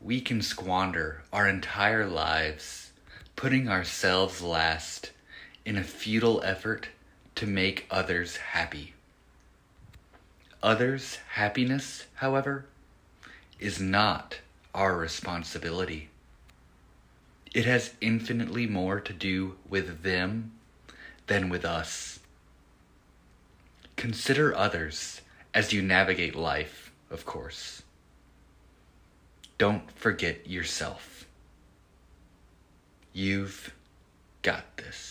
we can squander our entire lives putting ourselves last in a futile effort to make others happy. Others' happiness, however, is not our responsibility. It has infinitely more to do with them than with us. Consider others as you navigate life, of course. Don't forget yourself. You've got this.